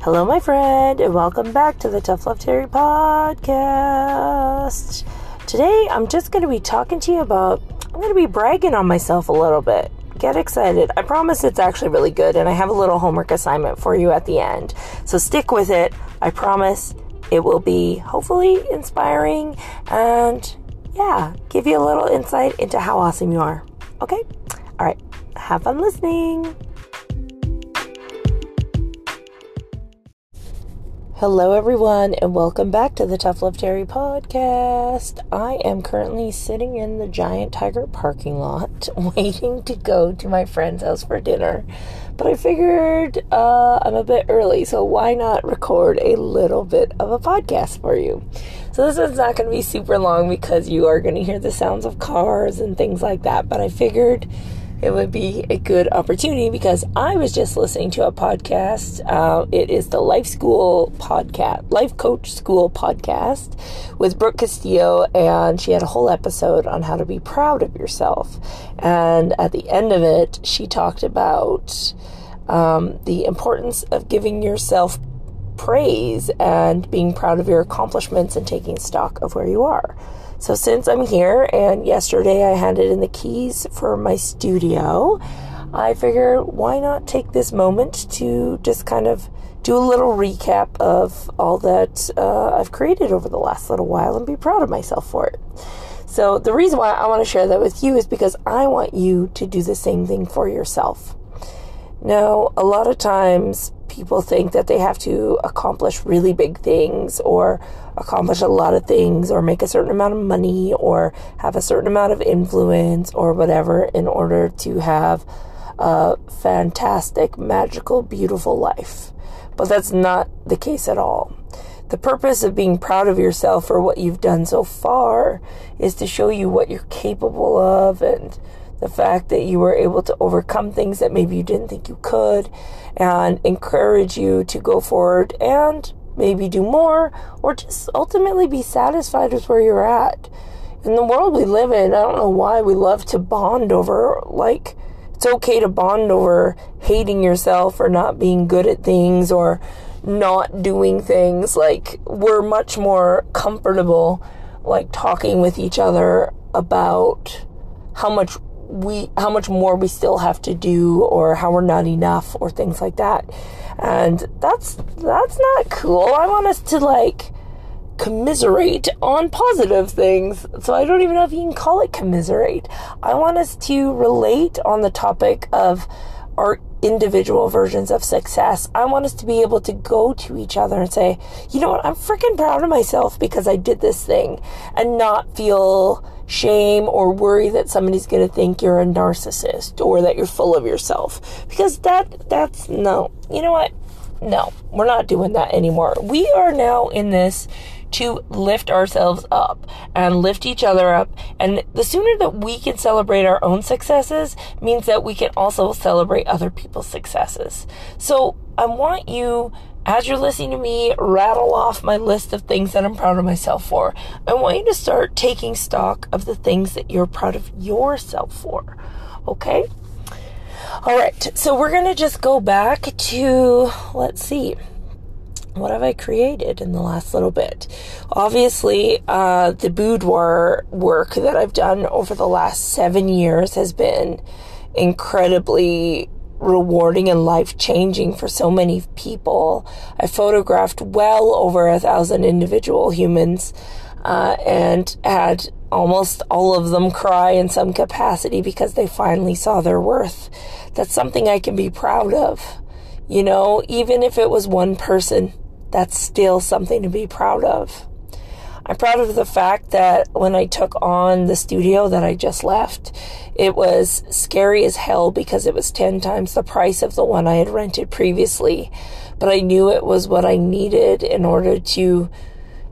Hello, my friend, and welcome back to the Tough Love Terry podcast. Today, I'm just going to be talking to you about, I'm going to be bragging on myself a little bit. Get excited. I promise it's actually really good, and I have a little homework assignment for you at the end. So stick with it. I promise it will be hopefully inspiring and, yeah, give you a little insight into how awesome you are. Okay? All right. Have fun listening. Hello, everyone, and welcome back to the Tough Love Terry podcast. I am currently sitting in the Giant Tiger parking lot waiting to go to my friend's house for dinner. But I figured uh, I'm a bit early, so why not record a little bit of a podcast for you? So, this is not going to be super long because you are going to hear the sounds of cars and things like that, but I figured it would be a good opportunity because I was just listening to a podcast. Uh, it is the Life School podcast, Life Coach School podcast with Brooke Castillo, and she had a whole episode on how to be proud of yourself. And at the end of it, she talked about um, the importance of giving yourself praise and being proud of your accomplishments and taking stock of where you are. So since I'm here and yesterday I handed in the keys for my studio, I figure why not take this moment to just kind of do a little recap of all that uh, I've created over the last little while and be proud of myself for it. So the reason why I want to share that with you is because I want you to do the same thing for yourself. Now, a lot of times people think that they have to accomplish really big things or accomplish a lot of things or make a certain amount of money or have a certain amount of influence or whatever in order to have a fantastic, magical, beautiful life. But that's not the case at all. The purpose of being proud of yourself for what you've done so far is to show you what you're capable of and the fact that you were able to overcome things that maybe you didn't think you could and encourage you to go forward and maybe do more or just ultimately be satisfied with where you're at. In the world we live in, I don't know why we love to bond over like it's okay to bond over hating yourself or not being good at things or not doing things like we're much more comfortable like talking with each other about how much we how much more we still have to do or how we're not enough or things like that. And that's that's not cool. I want us to like commiserate on positive things. So i don't even know if you can call it commiserate. I want us to relate on the topic of our individual versions of success. I want us to be able to go to each other and say, you know what, I'm freaking proud of myself because I did this thing and not feel shame or worry that somebody's going to think you're a narcissist or that you're full of yourself. Because that that's no. You know what? No we're not doing that anymore. We are now in this to lift ourselves up and lift each other up. And the sooner that we can celebrate our own successes means that we can also celebrate other people's successes. So i want you as you're listening to me rattle off my list of things that I'm proud of myself for, I want you to start taking stock of the things that you're proud of yourself for. Okay? All right, so we're going to just go back to, let's see, what have I created in the last little bit? Obviously, uh, the boudoir work that I've done over the last seven years has been incredibly rewarding and life changing for so many people. I photographed well over a thousand individual humans uh, and had almost all of them cry in some capacity because they finally saw their worth. That's something I can be proud of. You know, even if it was one person, that's still something to be proud of. I'm proud of the fact that when I took on the studio that I just left, it was scary as hell because it was 10 times the price of the one I had rented previously. But I knew it was what I needed in order to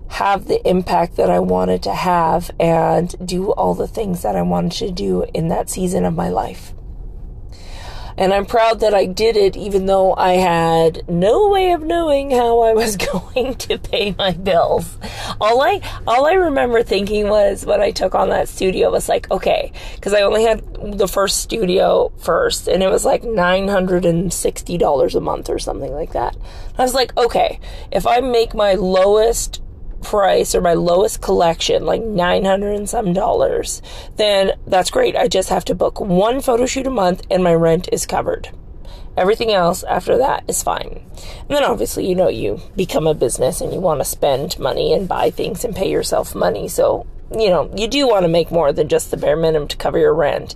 have the impact that I wanted to have and do all the things that I wanted to do in that season of my life. And I'm proud that I did it even though I had no way of knowing how I was going to pay my bills. All I all I remember thinking was when I took on that studio was like, okay, cuz I only had the first studio first and it was like $960 a month or something like that. I was like, okay, if I make my lowest price or my lowest collection, like 900 and some dollars, then that's great. I just have to book one photo shoot a month and my rent is covered. Everything else after that is fine. And then obviously, you know, you become a business and you want to spend money and buy things and pay yourself money. So, you know, you do want to make more than just the bare minimum to cover your rent.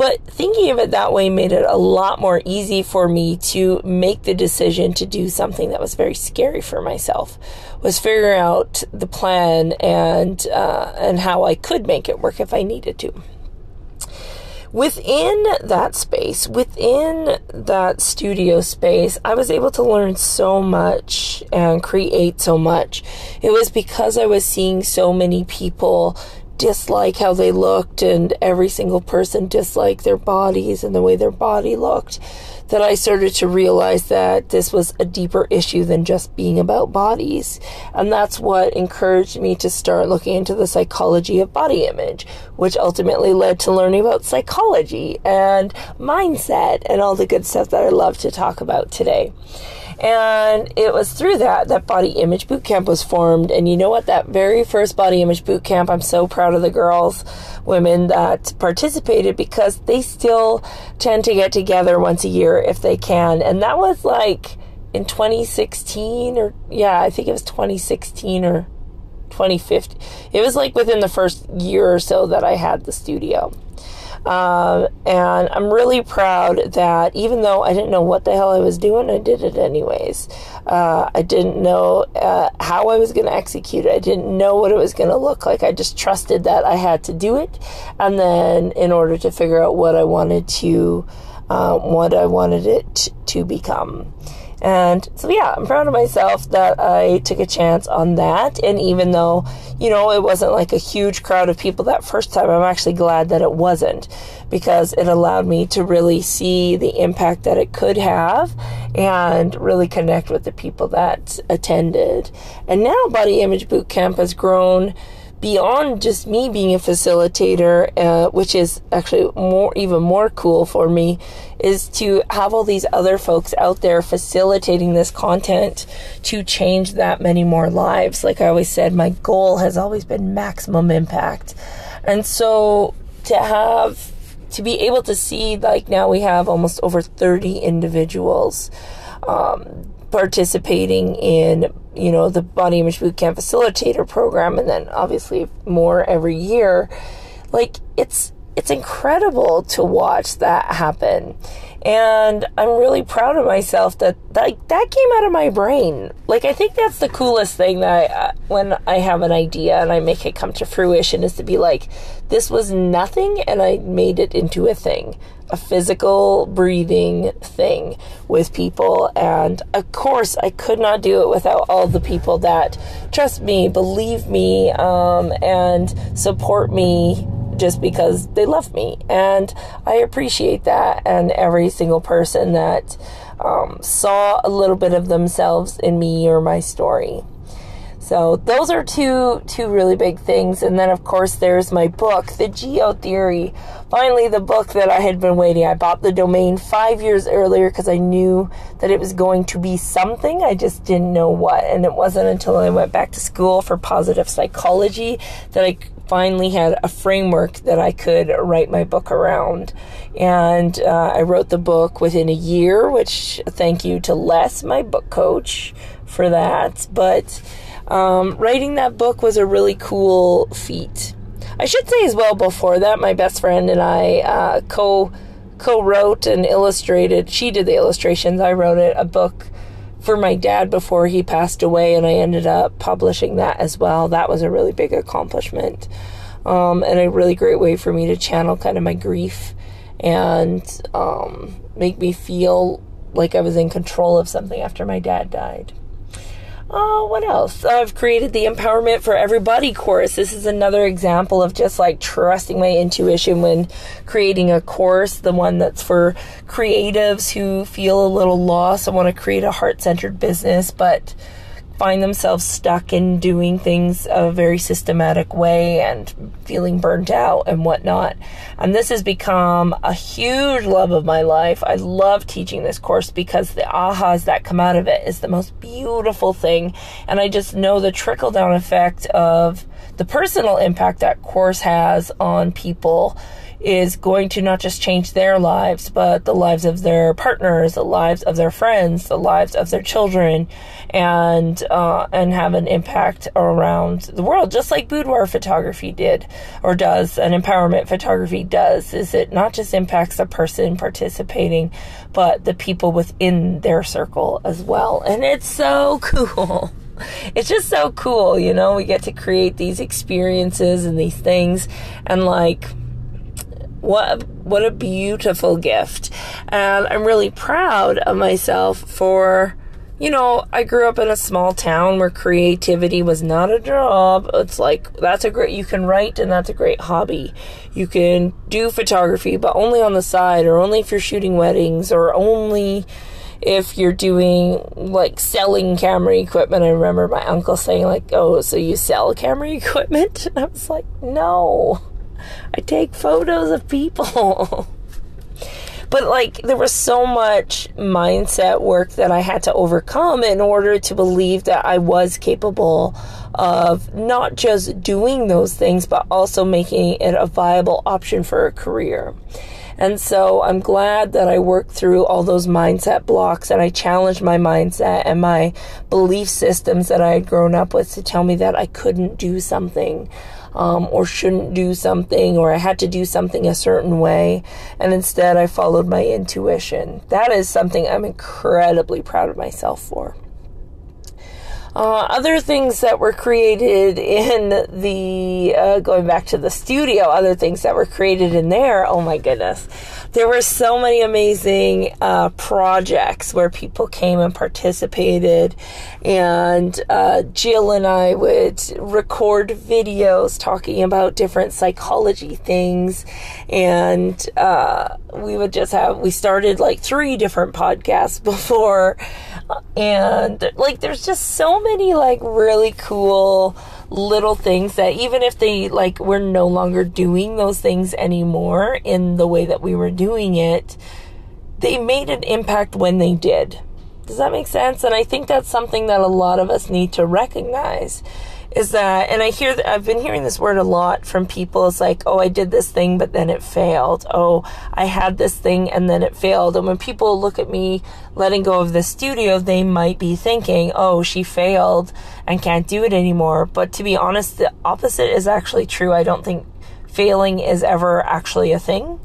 But thinking of it that way made it a lot more easy for me to make the decision to do something that was very scary for myself. Was figure out the plan and uh, and how I could make it work if I needed to within that space, within that studio space, I was able to learn so much and create so much. It was because I was seeing so many people dislike how they looked and every single person disliked their bodies and the way their body looked that I started to realize that this was a deeper issue than just being about bodies. And that's what encouraged me to start looking into the psychology of body image, which ultimately led to learning about psychology and mindset and all the good stuff that I love to talk about today. And it was through that that Body Image Boot Camp was formed. And you know what? That very first Body Image Boot Camp, I'm so proud of the girls, women that participated because they still tend to get together once a year if they can. And that was like in 2016 or, yeah, I think it was 2016 or 2015. It was like within the first year or so that I had the studio. Um, and I'm really proud that even though I didn't know what the hell I was doing, I did it anyways. Uh, I didn't know uh, how I was going to execute it. I didn't know what it was going to look like. I just trusted that I had to do it. And then in order to figure out what I wanted to, uh, what I wanted it to become. And so, yeah, I'm proud of myself that I took a chance on that. And even though, you know, it wasn't like a huge crowd of people that first time, I'm actually glad that it wasn't because it allowed me to really see the impact that it could have and really connect with the people that attended. And now Body Image Boot Camp has grown beyond just me being a facilitator, uh, which is actually more, even more cool for me, is to have all these other folks out there facilitating this content to change that many more lives. Like I always said, my goal has always been maximum impact. And so to have, to be able to see, like now we have almost over 30 individuals, um, participating in you know the body image bootcamp facilitator program and then obviously more every year. Like it's it's incredible to watch that happen and i'm really proud of myself that that, that came out of my brain like i think that's the coolest thing that I, uh, when i have an idea and i make it come to fruition is to be like this was nothing and i made it into a thing a physical breathing thing with people. And of course, I could not do it without all the people that trust me, believe me, um, and support me just because they love me. And I appreciate that. And every single person that um, saw a little bit of themselves in me or my story. So those are two two really big things. And then of course there's my book, The Geo Theory. Finally the book that I had been waiting. I bought the domain 5 years earlier because I knew that it was going to be something. I just didn't know what. And it wasn't until I went back to school for positive psychology that I finally had a framework that I could write my book around. And uh, I wrote the book within a year, which thank you to Les, my book coach, for that. But um, writing that book was a really cool feat. I should say as well before that, my best friend and I uh, co co wrote and illustrated. She did the illustrations. I wrote it a book for my dad before he passed away, and I ended up publishing that as well. That was a really big accomplishment, um, and a really great way for me to channel kind of my grief and um, make me feel like I was in control of something after my dad died. Oh, what else? I've created the Empowerment for Everybody course. This is another example of just like trusting my intuition when creating a course, the one that's for creatives who feel a little lost and want to create a heart centered business, but find themselves stuck in doing things a very systematic way and feeling burnt out and whatnot. And this has become a huge love of my life. I love teaching this course because the ahas that come out of it is the most beautiful thing. And I just know the trickle down effect of the personal impact that course has on people is going to not just change their lives, but the lives of their partners, the lives of their friends, the lives of their children, and uh, and have an impact around the world, just like boudoir photography did or does, and empowerment photography does. Is it not just impacts the person participating, but the people within their circle as well, and it's so cool it's just so cool, you know. We get to create these experiences and these things, and like what what a beautiful gift and i'm really proud of myself for you know i grew up in a small town where creativity was not a job it's like that's a great you can write and that's a great hobby you can do photography but only on the side or only if you're shooting weddings or only if you're doing like selling camera equipment. I remember my uncle saying like, "Oh, so you sell camera equipment?" And I was like, "No." I take photos of people. but like there was so much mindset work that I had to overcome in order to believe that I was capable of not just doing those things but also making it a viable option for a career. And so I'm glad that I worked through all those mindset blocks and I challenged my mindset and my belief systems that I had grown up with to tell me that I couldn't do something um, or shouldn't do something or I had to do something a certain way. And instead, I followed my intuition. That is something I'm incredibly proud of myself for. Uh, other things that were created in the, uh, going back to the studio, other things that were created in there, oh my goodness. There were so many amazing uh, projects where people came and participated, and uh, Jill and I would record videos talking about different psychology things, and uh, we would just have, we started like three different podcasts before. And like there's just so many like really cool little things that even if they like we're no longer doing those things anymore in the way that we were doing it they made an impact when they did. Does that make sense? And i think that's something that a lot of us need to recognize is that, and I hear I've been hearing this word a lot from people. It's like, oh, I did this thing, but then it failed. Oh, I had this thing and then it failed. And when people look at me letting go of the studio, they might be thinking, oh, she failed and can't do it anymore. But to be honest, the opposite is actually true. I don't think failing is ever actually a thing.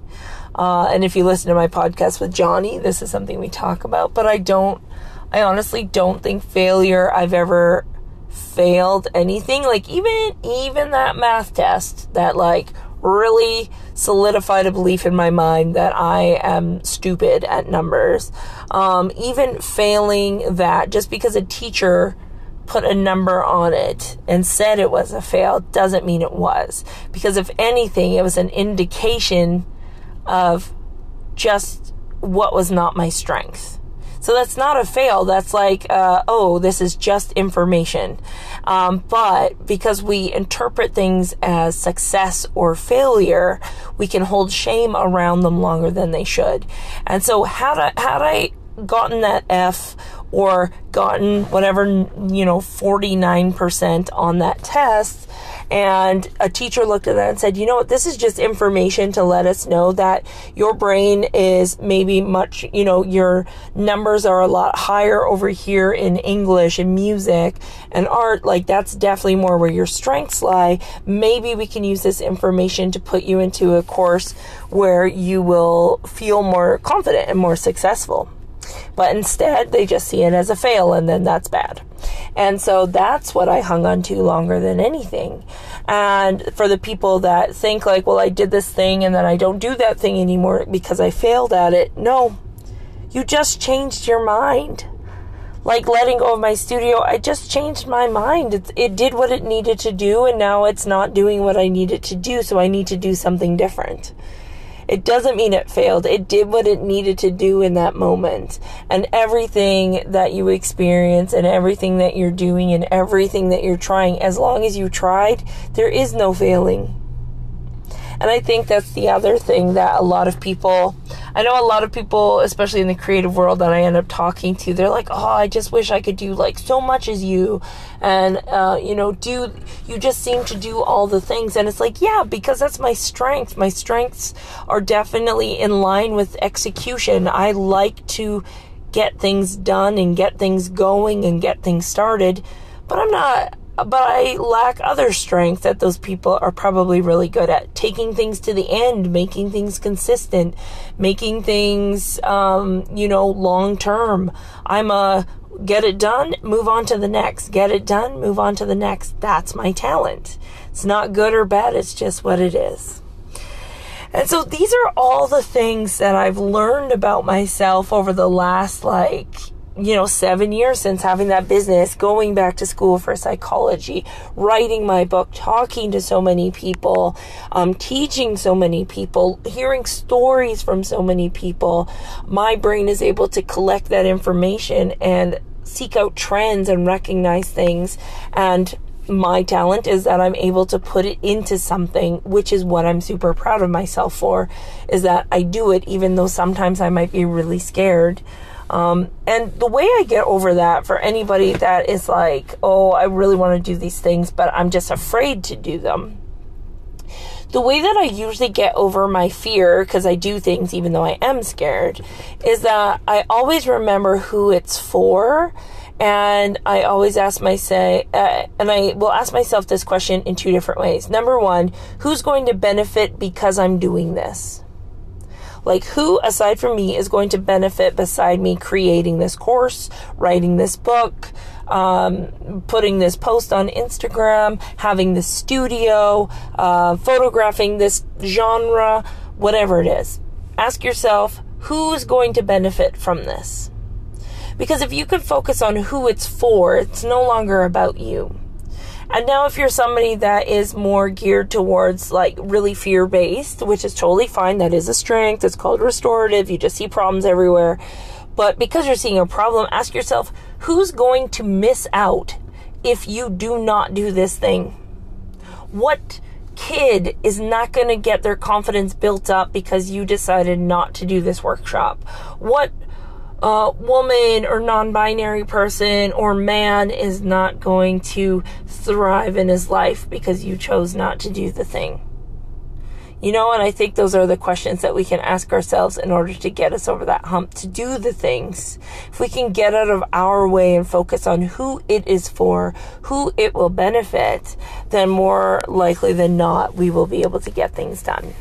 Uh, and if you listen to my podcast with Johnny, this is something we talk about. But I don't, I honestly don't think failure I've ever failed anything like even even that math test that like really solidified a belief in my mind that I am stupid at numbers. Um, even failing that just because a teacher put a number on it and said it was a fail doesn't mean it was. Because if anything, it was an indication of just what was not my strength. So that's not a fail. That's like, uh, oh, this is just information. Um, but because we interpret things as success or failure, we can hold shame around them longer than they should. And so had I, had I gotten that F or gotten whatever, you know, 49% on that test, and a teacher looked at that and said, you know what, this is just information to let us know that your brain is maybe much, you know, your numbers are a lot higher over here in English and music and art. Like that's definitely more where your strengths lie. Maybe we can use this information to put you into a course where you will feel more confident and more successful. But instead, they just see it as a fail, and then that's bad. And so that's what I hung on to longer than anything. And for the people that think, like, well, I did this thing and then I don't do that thing anymore because I failed at it, no, you just changed your mind. like letting go of my studio, I just changed my mind. It, it did what it needed to do, and now it's not doing what I needed it to do, so I need to do something different. It doesn't mean it failed. It did what it needed to do in that moment. And everything that you experience and everything that you're doing and everything that you're trying, as long as you tried, there is no failing. And I think that's the other thing that a lot of people, I know a lot of people, especially in the creative world that I end up talking to, they're like, oh, I just wish I could do like so much as you. And, uh, you know, do, you just seem to do all the things. And it's like, yeah, because that's my strength. My strengths are definitely in line with execution. I like to get things done and get things going and get things started. But I'm not but I lack other strength that those people are probably really good at. Taking things to the end, making things consistent, making things, um, you know, long term. I'm a get it done, move on to the next. Get it done, move on to the next. That's my talent. It's not good or bad, it's just what it is. And so these are all the things that I've learned about myself over the last like you know, seven years since having that business, going back to school for psychology, writing my book, talking to so many people, um, teaching so many people, hearing stories from so many people, my brain is able to collect that information and seek out trends and recognize things. And my talent is that I'm able to put it into something, which is what I'm super proud of myself for, is that I do it even though sometimes I might be really scared. Um, and the way I get over that for anybody that is like, oh, I really want to do these things, but I'm just afraid to do them. The way that I usually get over my fear, because I do things even though I am scared, is that I always remember who it's for. And I always ask myself, uh, and I will ask myself this question in two different ways. Number one, who's going to benefit because I'm doing this? Like, who aside from me is going to benefit beside me creating this course, writing this book, um, putting this post on Instagram, having this studio, uh, photographing this genre, whatever it is? Ask yourself, who's going to benefit from this? Because if you can focus on who it's for, it's no longer about you. And now, if you're somebody that is more geared towards like really fear based, which is totally fine, that is a strength. It's called restorative. You just see problems everywhere. But because you're seeing a problem, ask yourself who's going to miss out if you do not do this thing? What kid is not going to get their confidence built up because you decided not to do this workshop? What uh, woman or non binary person or man is not going to thrive in his life because you chose not to do the thing. You know, and I think those are the questions that we can ask ourselves in order to get us over that hump to do the things. If we can get out of our way and focus on who it is for, who it will benefit, then more likely than not, we will be able to get things done.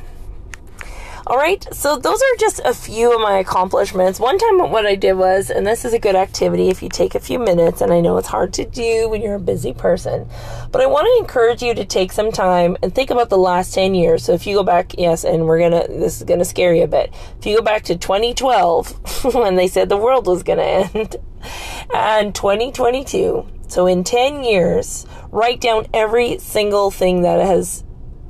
All right, so those are just a few of my accomplishments. One time, what I did was, and this is a good activity if you take a few minutes, and I know it's hard to do when you're a busy person, but I want to encourage you to take some time and think about the last 10 years. So if you go back, yes, and we're gonna, this is gonna scare you a bit. If you go back to 2012, when they said the world was gonna end, and 2022, so in 10 years, write down every single thing that has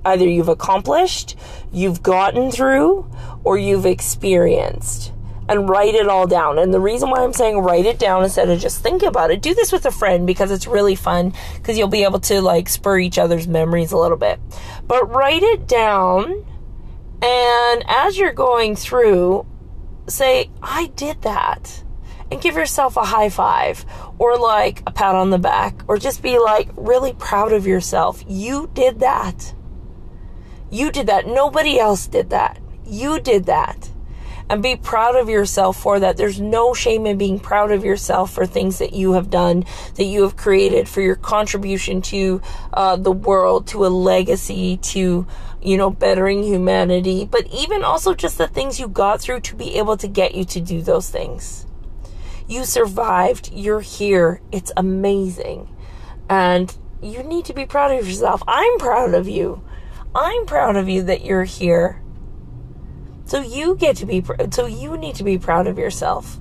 either you've accomplished, you've gotten through, or you've experienced. And write it all down. And the reason why I'm saying write it down instead of just think about it, do this with a friend because it's really fun because you'll be able to like spur each other's memories a little bit. But write it down and as you're going through, say, I did that. And give yourself a high five or like a pat on the back or just be like really proud of yourself. You did that. You did that. Nobody else did that. You did that. And be proud of yourself for that. There's no shame in being proud of yourself for things that you have done, that you have created, for your contribution to uh, the world, to a legacy, to, you know, bettering humanity, but even also just the things you got through to be able to get you to do those things. You survived. You're here. It's amazing. And you need to be proud of yourself. I'm proud of you. I'm proud of you that you're here. So you get to be, so you need to be proud of yourself.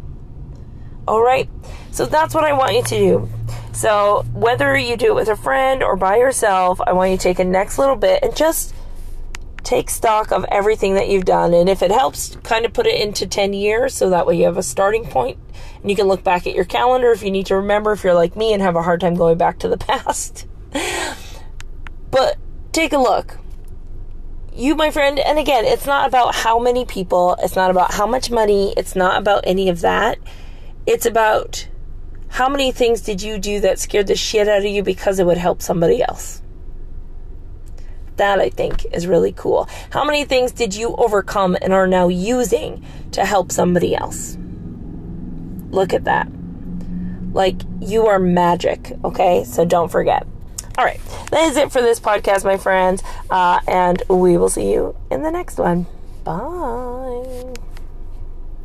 All right? So that's what I want you to do. So, whether you do it with a friend or by yourself, I want you to take a next little bit and just take stock of everything that you've done. And if it helps, kind of put it into 10 years so that way you have a starting point and you can look back at your calendar if you need to remember if you're like me and have a hard time going back to the past. but take a look. You, my friend, and again, it's not about how many people, it's not about how much money, it's not about any of that. It's about how many things did you do that scared the shit out of you because it would help somebody else. That I think is really cool. How many things did you overcome and are now using to help somebody else? Look at that. Like, you are magic, okay? So don't forget. All right, that is it for this podcast, my friends. Uh, and we will see you in the next one. Bye.